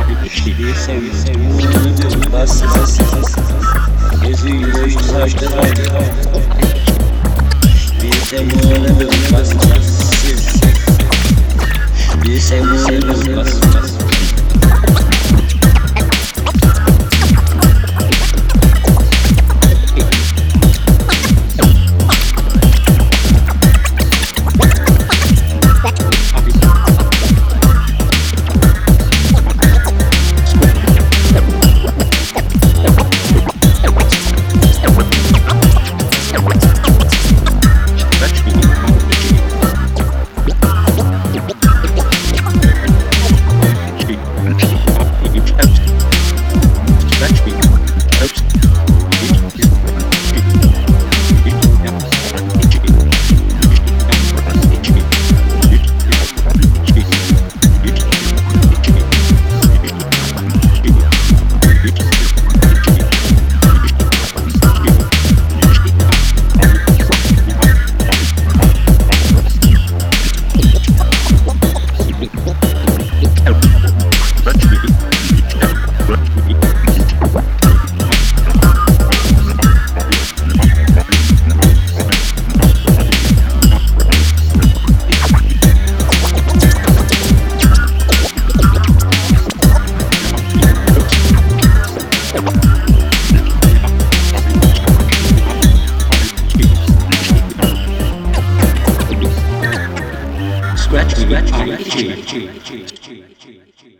Kardeşliği sevi sevi Bas bas bas Gözüyle yüzlerce Bize muhalefet bas bas Bize muhalefet bas bas scratch me, scratch me, scratch me, scratch me, scratch me.